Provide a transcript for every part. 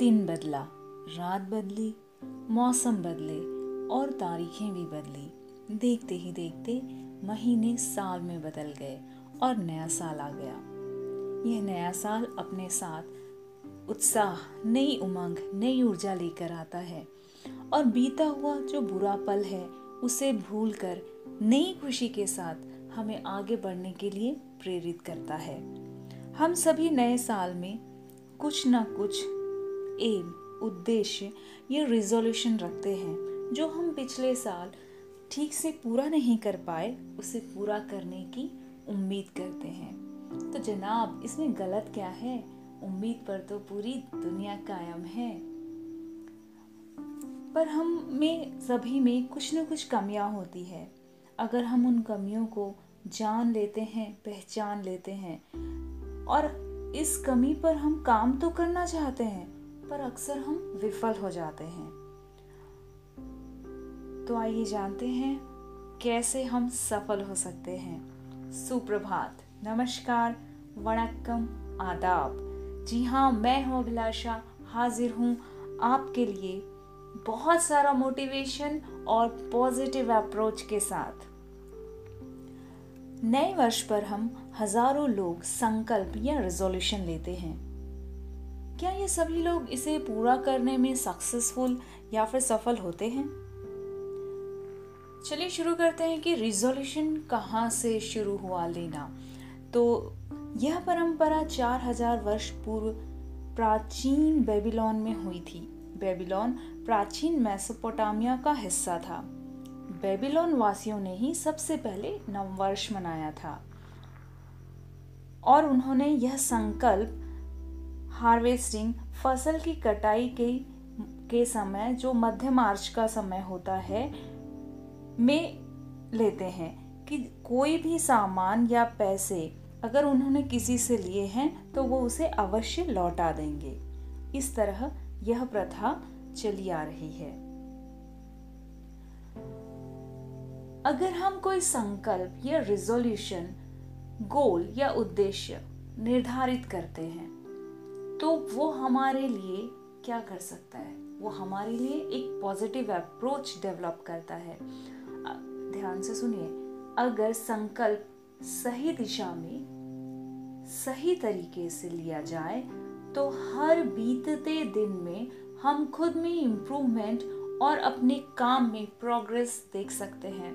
दिन बदला, रात बदली, मौसम बदले और तारीखें भी बदली। देखते ही देखते महीने साल में बदल गए और नया साल आ गया। यह नया साल अपने साथ उत्साह, नई उमंग, नई ऊर्जा लेकर आता है और बीता हुआ जो बुरा पल है, उसे भूलकर नई खुशी के साथ हमें आगे बढ़ने के लिए प्रेरित करता है। हम सभी नए साल में कुछ ना कुछ एम उद्देश्य, या रिजोल्यूशन रखते हैं। जो हम पिछले साल ठीक से पूरा नहीं कर पाए, उसे पूरा करने की उम्मीद करते हैं। तो जनाब, इसमें गलत क्या है? उम्मीद पर तो पूरी दुनिया कायम है। पर हम में, सभी में कुछ न कुछ कमियाँ होती है। अगर हम उन कमियों को जान लेते हैं, पहचान लेते हैं, और इस कमी पर हम काम तो करना चाहते हैं पर अक्सर हम विफल हो जाते हैं। तो आइए जानते हैं कैसे हम सफल हो सकते हैं। सुप्रभात। नमस्कार। वणक्कम। आदाब। जी हाँ मैं हूँ अभिलाषा। हाजिर हूँ आपके लिए बहुत सारा मोटिवेशन और पॉजिटिव अप्रोच के साथ। नए वर्ष पर हम हज़ारों लोग संकल्प या रेजोल्यूशन लेते हैं। क्या ये सभी लोग इसे पूरा करने में सक्सेसफुल या फिर सफल होते हैं? चलिए शुरू करते हैं कि रिजोल्यूशन कहाँ से शुरू हुआ लेना। तो यह परंपरा चार हज़ार वर्ष पूर्व प्राचीन बेबीलोन में हुई थी। बेबीलोन प्राचीन मैसोपोटामिया का हिस्सा था। बेबीलोन वासियों ने ही सबसे पहले नववर्ष मनाया था। और उन्होंने यह संकल्प हार्वेस्टिंग फ़सल की कटाई के के समय, जो मध्य मार्च का समय होता है, में लेते हैं कि कोई भी सामान या पैसे अगर उन्होंने किसी से लिए हैं तो वो उसे अवश्य लौटा देंगे। इस तरह यह प्रथा चली आ रही है। अगर हम कोई संकल्प या रिजोल्यूशन गोल या उद्देश्य निर्धारित करते हैं तो वो हमारे लिए क्या कर सकता है? वो हमारे लिए एक पॉजिटिव अप्रोच डेवलप करता है। ध्यान से सुनिए। अगर संकल्प सही दिशा में सही तरीके से लिया जाए तो हर बीतते दिन में हम खुद में इम्प्रूवमेंट और अपने काम में प्रोग्रेस देख सकते हैं।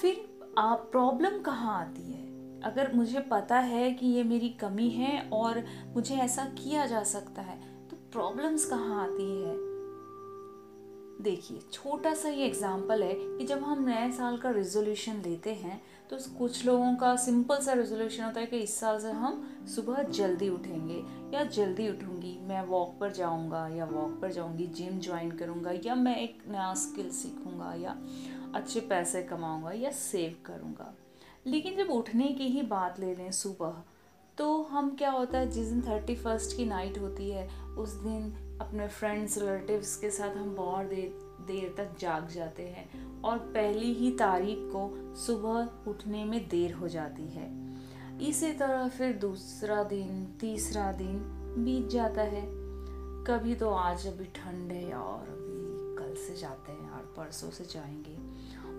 फिर आप प्रॉब्लम कहाँ आती है? अगर मुझे पता है कि ये मेरी कमी है और मुझे ऐसा किया जा सकता है तो प्रॉब्लम्स कहाँ आती है? देखिए, छोटा सा ये एग्ज़ाम्पल है कि जब हम नए साल का रेजोल्यूशन लेते हैं तो कुछ लोगों का सिंपल सा रेजोल्यूशन होता है कि इस साल से हम सुबह जल्दी उठेंगे, या जल्दी उठूँगी, मैं वॉक पर जाऊँगा, या वॉक पर जाऊँगी जिम ज्वाइन करूँगा, या मैं एक नया स्किल सीखूँगा, या अच्छे पैसे कमाऊँगा, या सेव करूँगा। लेकिन जब उठने की ही बात ले लें सुबह तो हम क्या होता है, जिस दिन थर्टी फ़र्स्ट की नाइट होती है, उस दिन अपने फ्रेंड्स रिलेटिव्स के साथ हम बहुत देर देर तक जाग जाते हैं और पहली ही तारीख को सुबह उठने में देर हो जाती है। इसी तरह फिर दूसरा दिन, तीसरा दिन बीत जाता है। कभी तो आज अभी ठंड है और अभी कल से जाते हैं और परसों से जाएँगे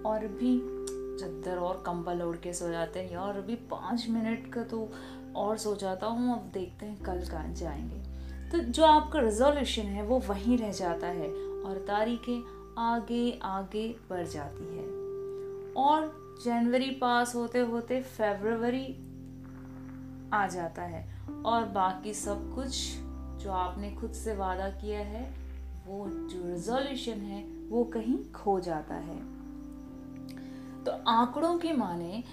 और भी चद्दर और कंबल ओढ़ के सो जाते हैं। यार, अभी पाँच मिनट का तो और सो जाता हूँ, अब देखते हैं कल कहाँ जाएँगे। तो जो आपका रिजोल्यूशन है, वो वहीं रह जाता है और तारीखें आगे आगे बढ़ जाती है। और जनवरी पास होते होते फेब्रवरी आ जाता है। और बाकी सब कुछ जो आपने खुद से वादा किया है, वो जो रिजोल्यूशन है, वो कहीं खो जाता है। तो आंकड़ों के माने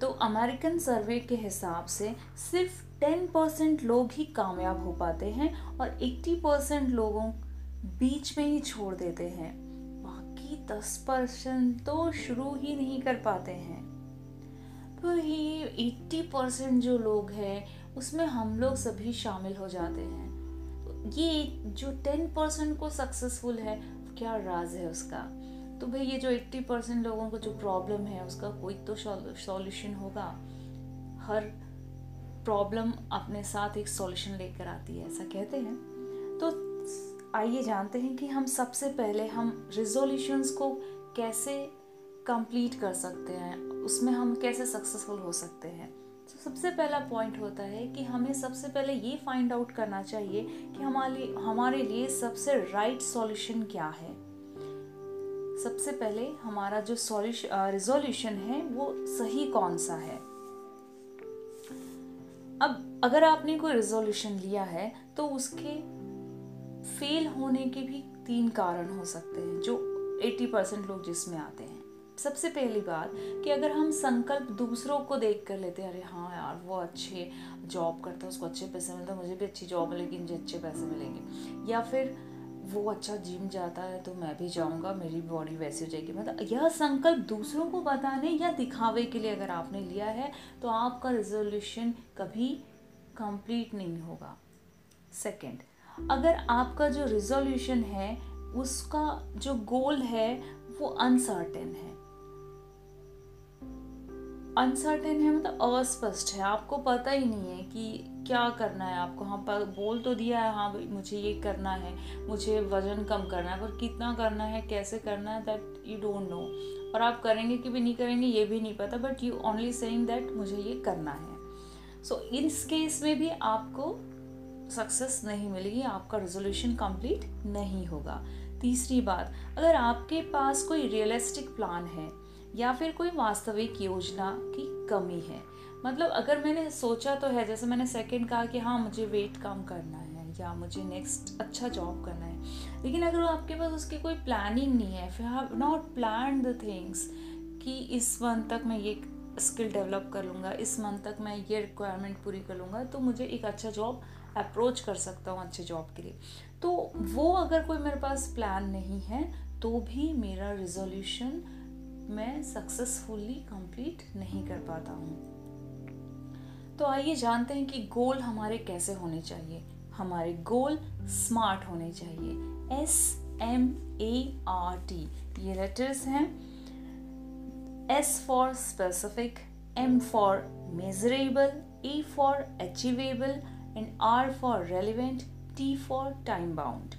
तो अमेरिकन सर्वे के हिसाब से सिर्फ़ टेन परसेंट लोग ही कामयाब हो पाते हैं और एट्टी परसेंट लोगों बीच में ही छोड़ देते हैं। बाकी दस परसेंट तो शुरू ही नहीं कर पाते हैं। तो ये एट्टी परसेंट जो लोग हैं, उसमें हम लोग सभी शामिल हो जाते हैं। ये जो टेन परसेंट को सक्सेसफुल है, क्या राज है उसका? तो भाई ये जो एट्टी परसेंट लोगों को जो प्रॉब्लम है, उसका कोई तो सॉल्यूशन होगा। हर प्रॉब्लम अपने साथ एक सॉल्यूशन लेकर आती है, ऐसा कहते हैं। तो आइए जानते हैं कि हम सबसे पहले हम रिजोल्यूशंस को कैसे कंप्लीट कर सकते हैं, उसमें हम कैसे सक्सेसफुल हो सकते हैं। तो सबसे पहला पॉइंट होता है कि हमें सबसे पहले ये फाइंड आउट करना चाहिए कि हमारे हमारे लिए सबसे राइट right सॉल्यूशन क्या है। सबसे पहले हमारा जो सॉल्यूशन रिजोल्यूशन है, वो सही कौन सा है? अब अगर आपने कोई रिजोल्यूशन लिया है तो उसके फेल होने के भी तीन कारण हो सकते हैं, जो 80 परसेंट लोग जिसमें आते हैं। सबसे पहली बात कि अगर हम संकल्प दूसरों को देख कर लेते हैं, अरे हाँ यार, वो अच्छे जॉब करता है, उसको अच्छे पैसे मिलते हैं, मुझे भी अच्छी जॉब मिलेगी, मुझे अच्छे पैसे मिलेंगे। या फिर वो अच्छा जिम जाता है तो मैं भी जाऊँगा, मेरी बॉडी वैसी हो जाएगी। मतलब यह संकल्प दूसरों को बताने या दिखावे के लिए अगर आपने लिया है तो आपका रिजोल्यूशन कभी कंप्लीट नहीं होगा। सेकंड अगर आपका जो रिजोल्यूशन है, उसका जो गोल है, वो अनसर्टेन है। अनसर्टेन है मतलब अस्पष्ट है। आपको पता ही नहीं है कि क्या करना है आपको? हाँ पर बोल तो दिया है हाँ मुझे ये करना है मुझे वज़न कम करना है पर कितना करना है कैसे करना है दैट यू डोंट नो और आप करेंगे कि भी नहीं करेंगे ये भी नहीं पता but you only saying that मुझे ये करना है. सो so, इस केस में भी आपको सक्सेस नहीं मिलेगी आपका रेजोल्यूशन कंप्लीट नहीं होगा. तीसरी बात अगर आपके पास कोई रियलिस्टिक प्लान है या फिर कोई वास्तविक योजना की कमी है मतलब अगर मैंने सोचा तो है, जैसे मैंने सेकंड कहा कि हाँ मुझे वेट कम करना है या मुझे नेक्स्ट अच्छा जॉब करना है। लेकिन अगर आपके पास उसकी कोई प्लानिंग नहीं है फिर have not plan the things कि इस मंथ तक मैं ये स्किल डेवलप कर लूँगा, इस मंथ तक मैं ये रिक्वायरमेंट पूरी कर लूँगा तो मुझे एक अच्छा जॉब अप्रोच कर सकता हूँ अच्छे जॉब के लिए। तो वो अगर कोई मेरे पास प्लान नहीं है तो भी मेरा रिजोल्यूशन मैं सक्सेसफुली कंप्लीट नहीं कर पाता हूँ। तो आइए जानते हैं कि गोल हमारे कैसे होने चाहिए। हमारे गोल स्मार्ट होने चाहिए। S M A R T ये लेटर्स हैं। S for specific M for measurable A for achievable and R for relevant T for time bound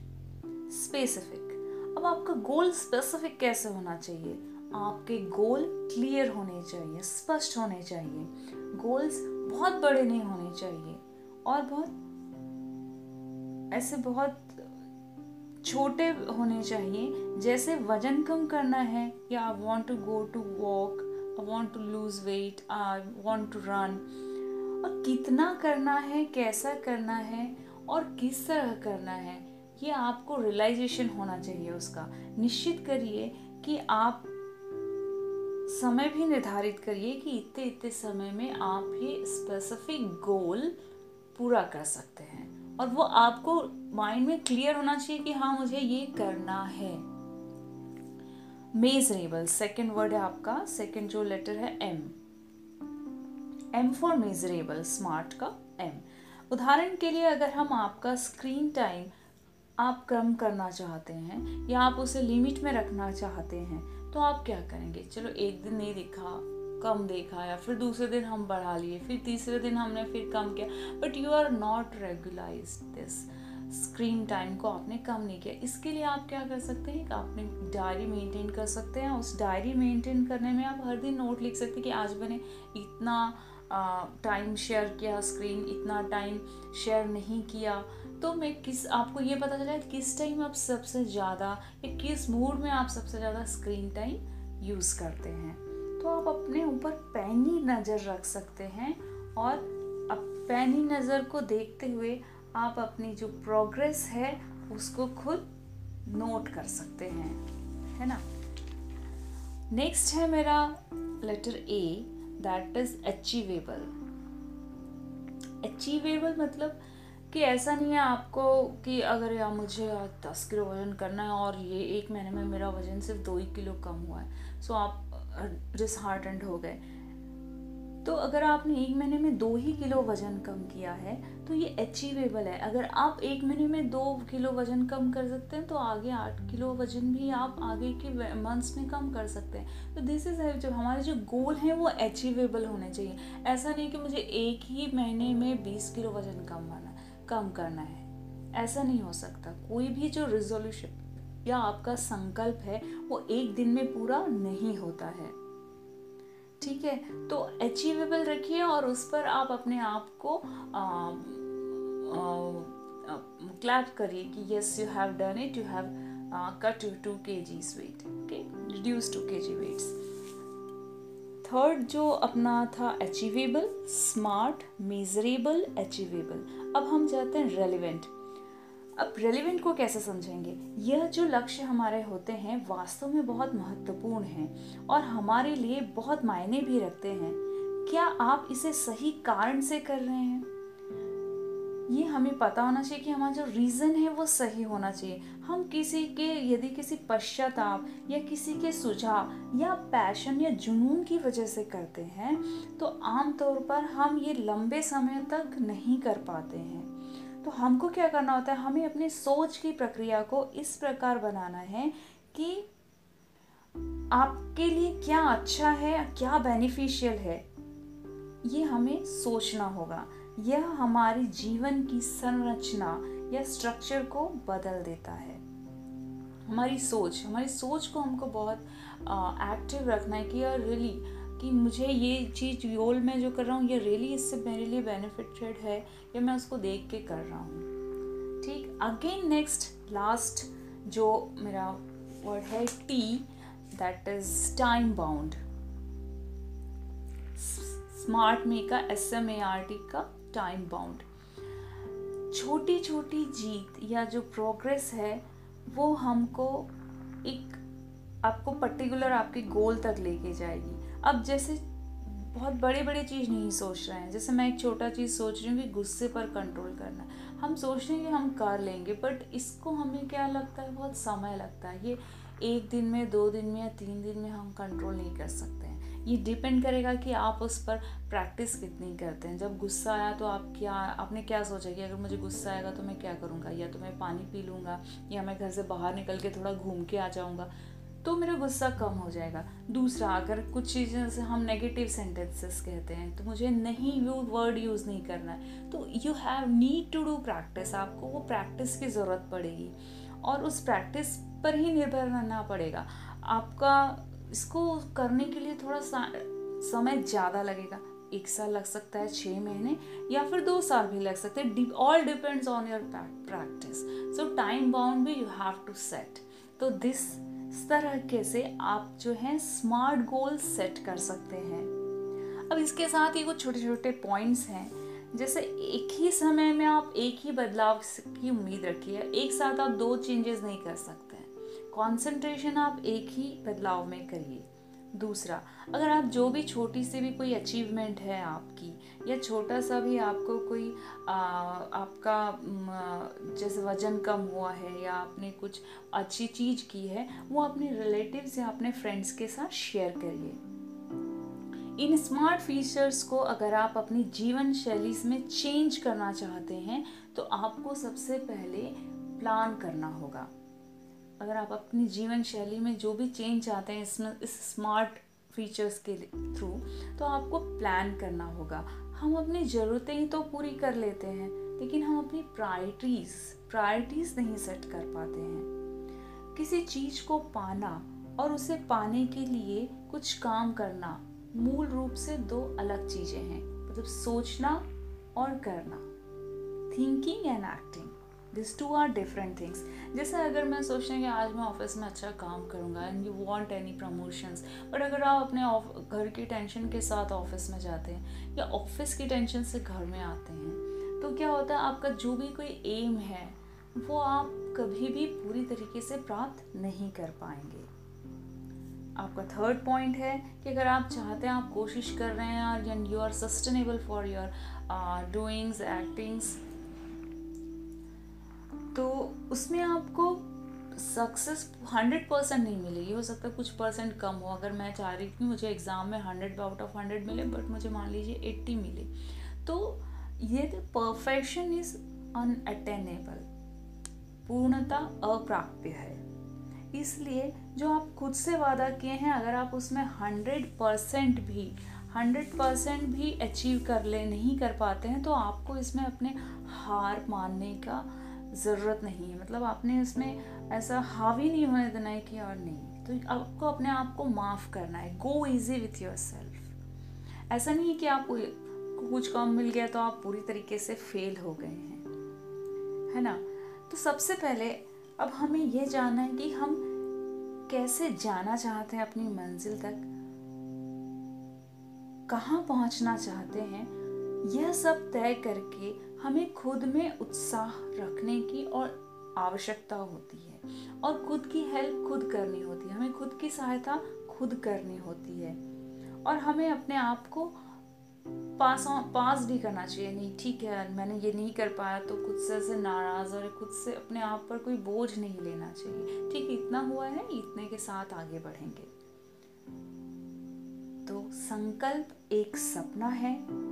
specific अब आपका गोल स्पेसिफिक कैसे होना चाहिए? आपके गोल क्लियर होने चाहिए, स्पष्ट होने चाहिए। गोल्स बहुत बड़े नहीं होने चाहिए। और बहुत ऐसे बहुत छोटे होने चाहिए, जैसे वज़न कम करना है, या I want to go to walk I want to lose weight I want to run और कितना करना है, कैसा करना है, और किस तरह करना है, ये आपको रियलाइजेशन होना चाहिए उसका। निश्चित करिए कि आप समय भी निर्धारित करिए कि इतने इतने समय में आप ये स्पेसिफिक गोल पूरा कर सकते हैं। और वो आपको माइंड में क्लियर होना चाहिए कि हाँ मुझे ये करना है। मेजरेबल सेकेंड वर्ड है आपका सेकेंड जो लेटर है M M for measurable smart का एम उदाहरण के लिए अगर हम आपका स्क्रीन टाइम आप कम करना चाहते हैं या आप उसे लिमिट में रखना चाहते हैं तो आप क्या करेंगे? चलो एक दिन नहीं देखा, कम देखा या फिर दूसरे दिन हम बढ़ा लिए, फिर तीसरे दिन हमने फिर कम किया। But you are not regularize this screen time को आपने कम नहीं किया। इसके लिए आप क्या कर सकते हैं? कि आपने डायरी मेंटेन कर सकते हैं। उस डायरी मेंटेन करने में आप हर दिन नोट लिख सकते हैं कि आज मैंने इतना टाइम शेयर किया स्क्रीन इतना टाइम शेयर नहीं किया। तो मैं किस, आपको ये पता चला किस टाइम आप सबसे ज़्यादा या किस मूड में आप सबसे ज़्यादा स्क्रीन टाइम यूज़ करते हैं? तो आप अपने ऊपर पैनी नज़र रख सकते हैं और अब पैनी नज़र को देखते हुए आप अपनी जो प्रोग्रेस है उसको खुद नोट कर सकते हैं, है ना? नेक्स्ट है मेरा letter A that is achievable achievable मतलब कि ऐसा नहीं है आपको कि अगर यार मुझे दस किलो वज़न करना है और ये एक महीने में मेरा वज़न सिर्फ़ दो ही किलो कम हुआ है सो आप डिसहार्टेंड हो गए। तो अगर आपने एक महीने में दो ही किलो वज़न कम किया है तो ये अचीवेबल है। अगर आप एक महीने में दो किलो वज़न कम कर सकते हैं तो आगे आठ किलो वज़न भी आप आगे के मंथ्स में कम कर सकते हैं। तो दिस इज़ जो हमारे जो गोल हैं, वो अचीवेबल होने चाहिए। ऐसा नहीं कि मुझे एक ही महीने में बीस किलो वज़न कम करना कम करना है। ऐसा नहीं हो सकता। कोई भी जो रिजोल्यूशन या आपका संकल्प है, वो एक दिन में पूरा नहीं होता है। ठीक है? तो अचीवेबल रखिए और उस पर आप अपने आप को क्लैप करिए कि yes you have done it you have cut two K G weight okay reduce two K G weights third जो अपना था अचीवेबल स्मार्ट मेजरेबल अचीवेबल अब हम जाते हैं रेलिवेंट अब रेलिवेंट को कैसे समझेंगे? यह जो लक्ष्य हमारे होते हैं, वास्तव में बहुत महत्वपूर्ण हैं और हमारे लिए बहुत मायने भी रखते हैं। क्या आप इसे सही कारण से कर रहे हैं? ये हमें पता होना चाहिए कि हमारा जो रीज़न है वो सही होना चाहिए। हम किसी के, यदि किसी पश्चाताप या किसी के सुझाव या पैशन या जुनून की वजह से करते हैं तो आमतौर पर हम ये लंबे समय तक नहीं कर पाते हैं। तो हमको क्या करना होता है? हमें अपनी सोच की प्रक्रिया को इस प्रकार बनाना है कि आपके लिए क्या अच्छा है, क्या बेनिफिशियल है, ये हमें सोचना होगा। यह हमारे जीवन की संरचना या स्ट्रक्चर को बदल देता है। हमारी सोच हमारी सोच को हमको बहुत एक्टिव रखना है कि यार रियली कि मुझे ये चीज़ योल में जो कर रहा हूँ, ये रियली इससे मेरे लिए बेनिफिटेड है, या मैं उसको देख के कर रहा हूँ। ठीक अगेन नेक्स्ट लास्ट जो मेरा वर्ड है T that is time bound smart मे का S M A R T का टाइम बाउंड छोटी छोटी जीत या जो प्रोग्रेस है, वो हमको एक आपको पर्टिकुलर आपके गोल तक लेके जाएगी। अब जैसे बहुत बड़े बड़े चीज़ नहीं सोच रहे हैं। जैसे मैं एक छोटा चीज़ सोच रही हूँ कि गुस्से पर कंट्रोल करना। हम सोच रहे हैं कि हम कर लेंगे बट इसको हमें क्या लगता है? बहुत समय लगता है। ये एक दिन में, दो दिन में या तीन दिन में हम कंट्रोल नहीं कर सकते। ये डिपेंड करेगा कि आप उस पर प्रैक्टिस कितनी करते हैं। जब गुस्सा आया तो आप क्या, आपने क्या सोचा कि अगर मुझे गुस्सा आएगा तो मैं क्या करूँगा? या तो मैं पानी पी लूँगा, या मैं घर से बाहर निकल के थोड़ा घूम के आ जाऊँगा तो मेरा गुस्सा कम हो जाएगा। दूसरा, अगर कुछ चीज़ें जैसे हम नेगेटिव सेंटेंसेस कहते हैं तो मुझे नहीं वो वर्ड यूज़ नहीं करना है। तो you have need to do practice आपको वो प्रैक्टिस की ज़रूरत पड़ेगी। और उस प्रैक्टिस पर ही निर्भर रहना पड़ेगा। आपका इसको करने के लिए थोड़ा सा, समय ज़्यादा लगेगा। एक साल लग सकता है छः महीने, या फिर दो साल भी लग सकते हैं। All depends on your practice so time bound भी यू हैव टू सेट तो दिस तरह से आप जो है स्मार्ट गोल सेट कर सकते हैं। अब इसके साथ ही कुछ छोटे छोटे पॉइंट्स हैं। जैसे एक ही समय में आप एक ही बदलाव की उम्मीद रखिए। एक साथ आप दो चेंजेस नहीं कर सकते। कॉन्सेंट्रेशन आप एक ही बदलाव में करिए। दूसरा अगर आप जो भी छोटी सी भी कोई अचीवमेंट है आपकी या छोटा सा भी आपको कोई आ, आपका जैसे वज़न कम हुआ है या आपने कुछ अच्छी चीज़ की है वो अपने रिलेटिव्स या अपने फ्रेंड्स के साथ शेयर करिए। इन स्मार्ट फीचर्स को अगर आप अपनी जीवन शैली में चेंज करना चाहते हैं तो आपको सबसे पहले प्लान करना होगा। अगर आप अपनी जीवन शैली में जो भी चेंज चाहते हैं इसमें, इस स्मार्ट फीचर्स के थ्रू तो आपको प्लान करना होगा। हम अपनी ज़रूरतें ही तो पूरी कर लेते हैं, लेकिन हम अपनी प्रायोरिटीज़ प्रायोरिटीज़ नहीं सेट कर पाते हैं। किसी चीज़ को पाना और उसे पाने के लिए कुछ काम करना मूल रूप से दो अलग चीज़ें हैं मतलब सोचना और करना। Thinking and acting this two are different things जैसे अगर मैं सोच रही हूँ कि आज मैं ऑफ़िस में अच्छा काम करूँगा and you want any promotions but अगर आप अपने घर की टेंशन के साथ ऑफ़िस में जाते हैं या ऑफ़िस की टेंशन से घर में आते हैं तो क्या होता है, आपका जो भी कोई एम है, वो आप कभी भी पूरी तरीके से प्राप्त नहीं कर पाएँगे। आपका थर्ड पॉइंट है कि अगर आप चाहते हैं, आप कोशिश कर रहे हैं and you are sustainable for your doings actings तो उसमें आपको सक्सेस हंड्रेड परसेंट नहीं मिलेगी। हो सकता है कुछ परसेंट कम हो। अगर मैं चाह रही थी मुझे एग्ज़ाम में हंड्रेड आउट ऑफ़ हंड्रेड मिले बट मुझे मान लीजिए एट्टी मिले तो ये परफेक्शन इज़ अनअटेनेबल पूर्णता अप्राप्य है। इसलिए जो आप खुद से वादा किए हैं अगर आप उसमें हंड्रेड परसेंट भी हंड्रेड परसेंट भी अचीव कर ले नहीं कर पाते हैं तो आपको इसमें अपने हार मानने का ज़रूरत नहीं है। मतलब आपने उसमें ऐसा हावी नहीं होने देना है कि और नहीं। तो आपको अपने आप को माफ़ करना है। Go easy with yourself ऐसा नहीं है कि आप कुछ कम मिल गया तो आप पूरी तरीके से फेल हो गए हैं। है ना? तो सबसे पहले अब हमें यह जानना है कि हम कैसे जाना चाहते हैं अपनी मंजिल तक। कहाँ पहुँचना चाहते हैं यह सब तय करके हमें खुद में उत्साह रखने की और आवश्यकता होती है। और खुद की हेल्प खुद करनी होती है। हमें खुद की सहायता खुद करनी होती है। और हमें अपने आप को पास पास भी करना चाहिए। नहीं, ठीक है, मैंने ये नहीं कर पाया तो खुद से ऐसे नाराज़ और खुद से अपने आप पर कोई बोझ नहीं लेना चाहिए। ठीक इतना हुआ है, इतने के साथ आगे बढ़ेंगे। तो संकल्प एक सपना है।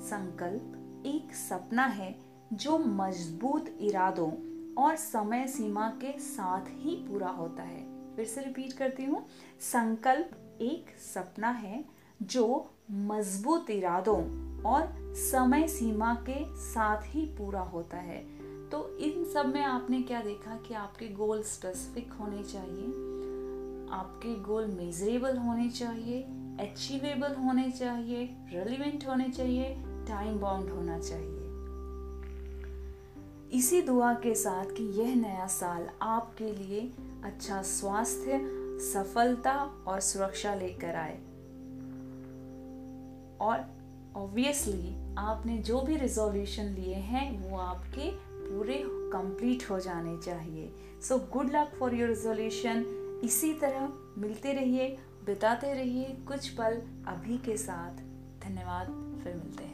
संकल्प एक सपना है जो मज़बूत इरादों और समय सीमा के साथ ही पूरा होता है। फिर से रिपीट करती हूँ। संकल्प एक सपना है जो मज़बूत इरादों और समय सीमा के साथ ही पूरा होता है। तो इन सब में आपने क्या देखा कि आपके गोल स्पेसिफिक होने चाहिए? आपके गोल मेजरेबल होने चाहिए अचीवेबल होने चाहिए रेलिवेंट होने चाहिए टाइम बाउंड होना चाहिए। इसी दुआ के साथ कि यह नया साल आपके लिए अच्छा स्वास्थ्य, सफलता और सुरक्षा लेकर आए। और ऑब्वियसली आपने जो भी रिजोल्यूशन लिए हैं, वो आपके पूरे कंप्लीट हो जाने चाहिए। So good luck for your resolution इसी तरह मिलते रहिए, बिताते रहिए कुछ पल अभी के साथ। धन्यवाद, फिर मिलते हैं।